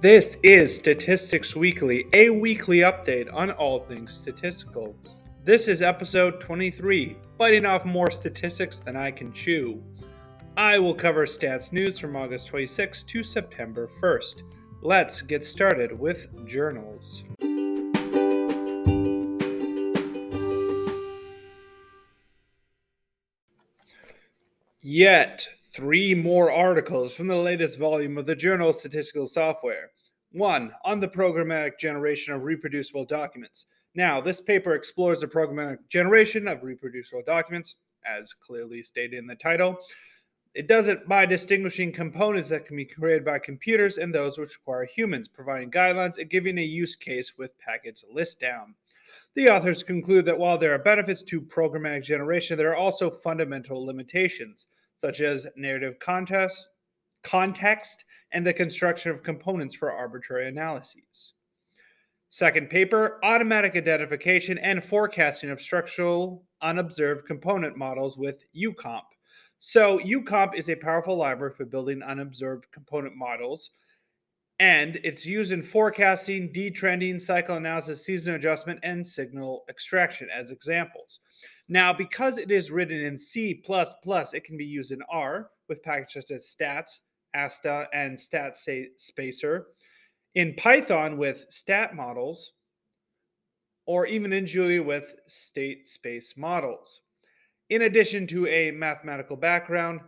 This is Statistics Weekly, a weekly update on all things statistical. This is episode 23, biting off more statistics than I can chew. I will cover stats news from August 26 to September 1st. Let's get started with journals. Yet, three more articles from the latest volume of the Journal of Statistical Software. One, on the programmatic generation of reproducible documents. Now, this paper explores the programmatic generation of reproducible documents, as clearly stated in the title. It does it by distinguishing components that can be created by computers and those which require humans, providing guidelines and giving a use case with package listdown. The authors conclude that while there are benefits to programmatic generation, there are also fundamental limitations such as narrative context, context and the construction of components for arbitrary analyses. Second paper, automatic identification and forecasting of structural unobserved component models with UComp. So, UComp is a powerful library for building unobserved component models, and it's used in forecasting, detrending, cycle analysis, season adjustment, and signal extraction as examples. Now, because it is written in C++, it can be used in R with packages such as stats, ASTA, and stat spacer. In Python with statsmodels, or even in Julia with state space models. In addition to a mathematical background,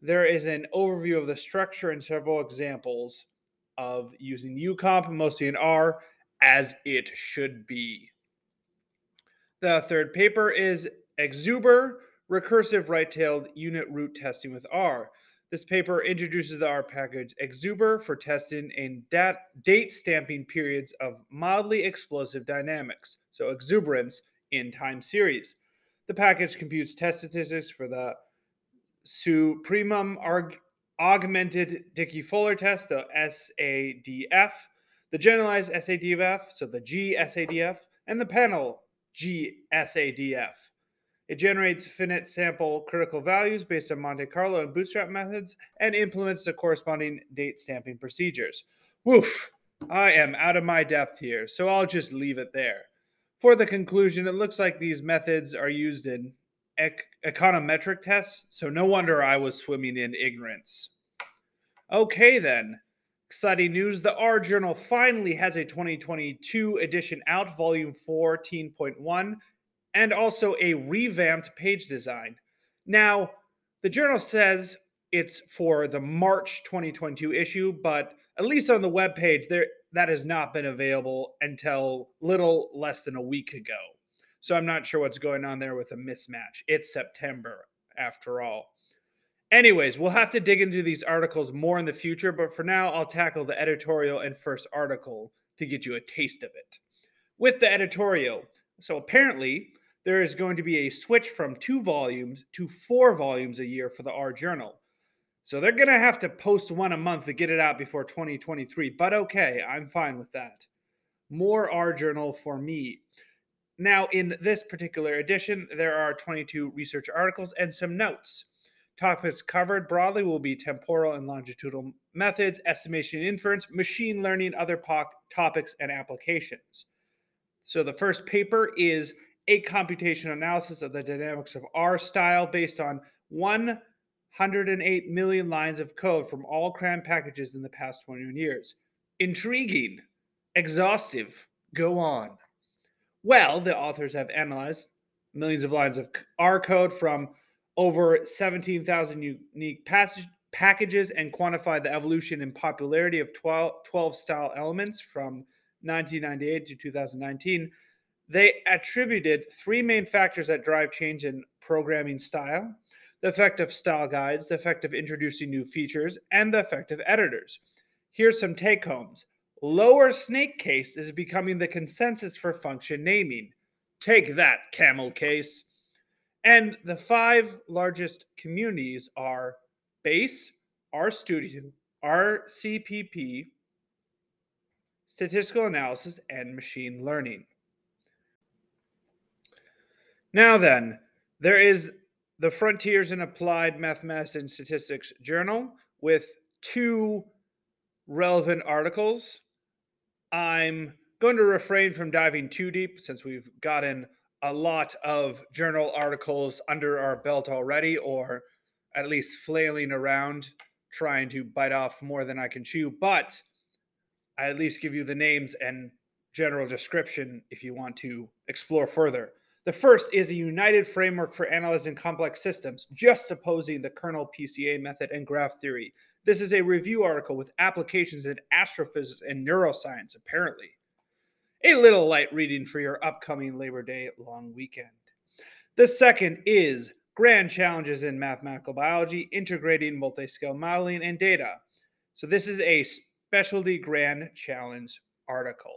there is an overview of the structure and several examples of using UComp, mostly in R, as it should be. The third paper is Exuber recursive right-tailed unit root testing with R. This paper introduces the R package Exuber for testing in dat- date stamping periods of mildly explosive dynamics, so exuberance in time series. The package computes test statistics for the supremum arg- augmented Dickey-Fuller test, the SADF, the generalized SADF, so the GSADF, and the panel GSADF. It generates finite sample critical values based on Monte Carlo and Bootstrap methods and implements the corresponding date stamping procedures. Woof! I am out of my depth here, so I'll just leave it there. For the conclusion, it looks like these methods are used in ec- econometric tests, so no wonder I was swimming in ignorance. Okay, then. Exciting news the R Journal finally has a 2022 edition out, volume 14.1 and also a revamped page design. Now, the journal says it's for the March 2022 issue, but at least on the web page, there that has not been available until little less than a week ago. So I'm not sure what's going on there with a mismatch. It's September after all. Anyways, we'll have to dig into these articles more in the future, but for now, I'll tackle the editorial and first article to get you a taste of it. With the editorial, so apparently, there is going to be a switch from two volumes to four volumes a year for the R Journal. So they're going to have to post one a month to get it out before 2023. But okay, I'm fine with that. More R Journal for me. Now, in this particular edition, there are 22 research articles and some notes. Topics covered broadly will be temporal and longitudinal methods, estimation and inference, machine learning, other po- topics, and applications. So the first paper is a computational analysis of the dynamics of R style based on 108 million lines of code from all CRAN packages in the past 21 years. Intriguing, exhaustive, go on. Well, the authors have analyzed millions of lines of R code from over 17,000 unique passage, packages and quantified the evolution and popularity of 12, 12 style elements from 1998 to 2019 they attributed three main factors that drive change in programming style the effect of style guides, the effect of introducing new features, and the effect of editors. Here's some take homes. Lower snake case is becoming the consensus for function naming. Take that, camel case. And the five largest communities are Base, RStudio, RCPP, Statistical Analysis, and Machine Learning. Now then, there is the Frontiers in Applied Mathematics and Statistics Journal with two relevant articles. I'm going to refrain from diving too deep since we've gotten a lot of journal articles under our belt already, or at least flailing around trying to bite off more than I can chew. But I at least give you the names and general description if you want to explore further. The first is a united framework for analyzing complex systems, Juxtaposing the kernel PCA method and graph theory. This is a review article with applications in astrophysics and neuroscience, apparently. A little light reading for your upcoming Labor Day long weekend. The second is Grand Challenges in Mathematical Biology, Integrating Multi-Scale Modeling and Data. So this is a specialty grand challenge article.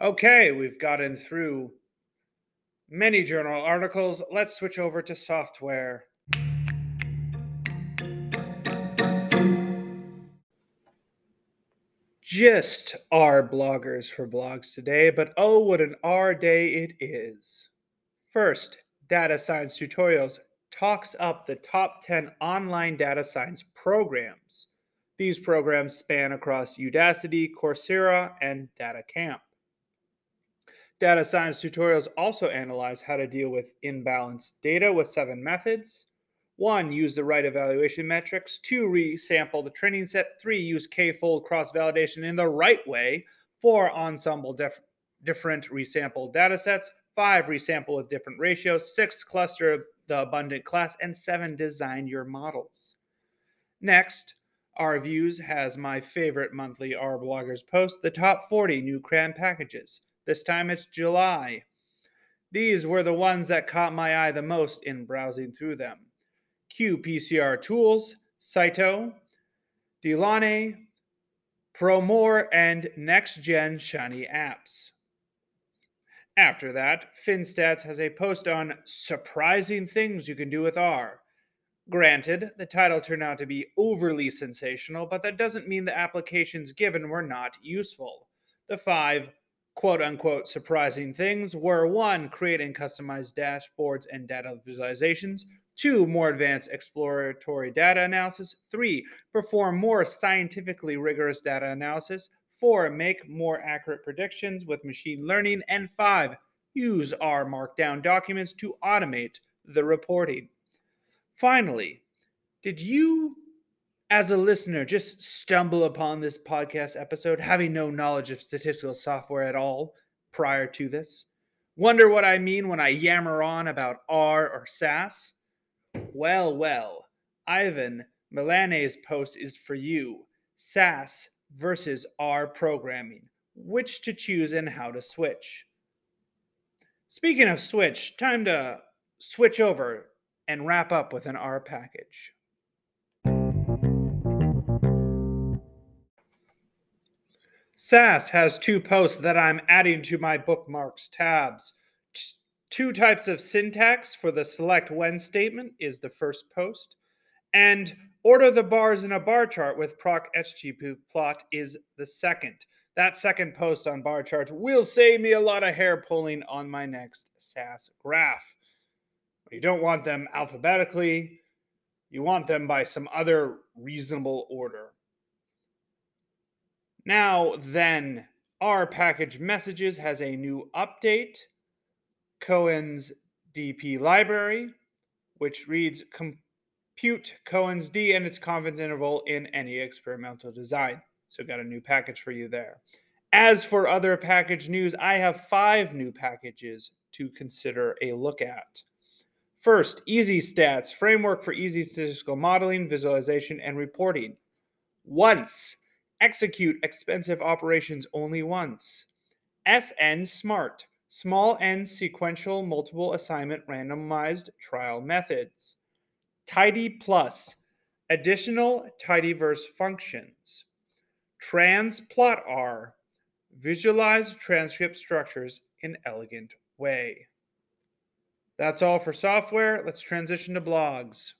Okay, we've gotten through many journal articles. Let's switch over to software. Just our bloggers for blogs today, but oh, what an R day it is. First, Data Science Tutorials talks up the top 10 online data science programs. These programs span across Udacity, Coursera, and DataCamp. Data science tutorials also analyze how to deal with imbalanced data with seven methods. One, use the right evaluation metrics. Two, resample the training set. Three, use k-fold cross-validation in the right way. Four, ensemble def- different resample data sets. Five, resample with different ratios. Six, cluster the abundant class. And seven, design your models. Next, R Views has my favorite monthly R bloggers post, the top 40 new CRAN packages. This time it's July. These were the ones that caught my eye the most in browsing through them. qPCR Tools, Cyto, Delaunay, Promore, and Next Gen Shiny Apps. After that, finnstats has a post on surprising things you can do with R. Granted, the title turned out to be overly sensational, but that doesn't mean the applications given were not useful. The five quote unquote surprising things were one, creating customized dashboards and data visualizations, two, more advanced exploratory data analysis, three, perform more scientifically rigorous data analysis, four, make more accurate predictions with machine learning, and five, use R Markdown documents to automate the reporting. Finally, did you as a listener, just stumble upon this podcast episode having no knowledge of statistical software at all prior to this? Wonder what I mean when I yammer on about R or SAS? Well, well, Ivan Milanay's post is for you SAS versus R programming, which to choose and how to switch. Speaking of switch, time to switch over and wrap up with an R package. SAS has two posts that I'm adding to my bookmarks tabs. Two types of syntax for the select when statement is the first post, and order the bars in a bar chart with proc plot is the second. That second post on bar charts will save me a lot of hair pulling on my next SAS graph. You don't want them alphabetically, you want them by some other reasonable order. Now, then, our package messages has a new update. Cohen's DP library, which reads compute Cohen's D and its confidence interval in any experimental design. So, got a new package for you there. As for other package news, I have five new packages to consider a look at. First, easystats, framework for easy statistical modeling, visualization, and reporting. Once Execute expensive operations only once. snSMART, small n sequential multiple assignment randomized trial methods. tidyplus, additional tidyverse functions. transPlotR, visualize transcript structures in elegant way. That's all for software. Let's transition to blogs.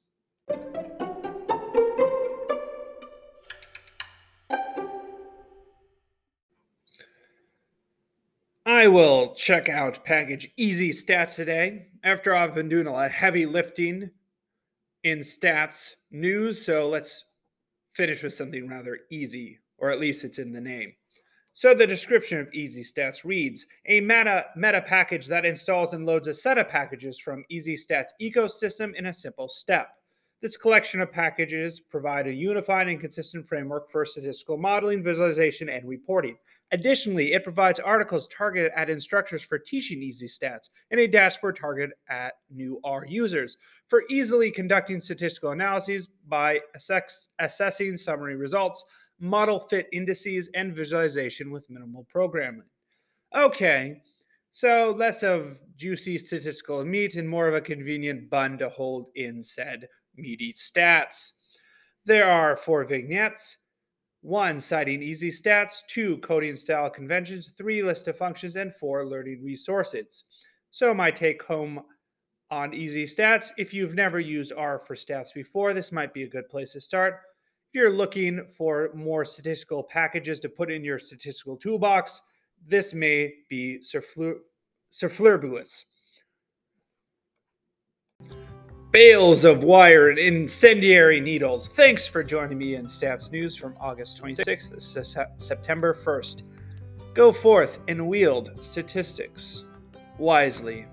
I will check out package easystats today after I've been doing a lot of heavy lifting in stats news. So let's finish with something rather easy or at least it's in the name. So the description of EasyStats reads a meta, meta package that installs and loads a set of packages from EasyStats ecosystem in a simple step. This collection of packages provide a unified and consistent framework for statistical modeling, visualization, and reporting. Additionally, it provides articles targeted at instructors for teaching EasyStats and a dashboard targeted at new R users for easily conducting statistical analyses by assess- assessing summary results, model fit indices, and visualization with minimal programming. Okay, so less of juicy statistical meat and more of a convenient bun to hold in said meaty stats. There are four vignettes. One, citing easystats. Two, coding style conventions. Three, list of functions. And four, learning resources. So, my take home on easystats if you've never used R for stats before, this might be a good place to start. If you're looking for more statistical packages to put in your statistical toolbox, this may be superfluous bales of wire and incendiary needles. Thanks for joining me in Stats News from August 26th to September 1st. Go forth and wield statistics wisely.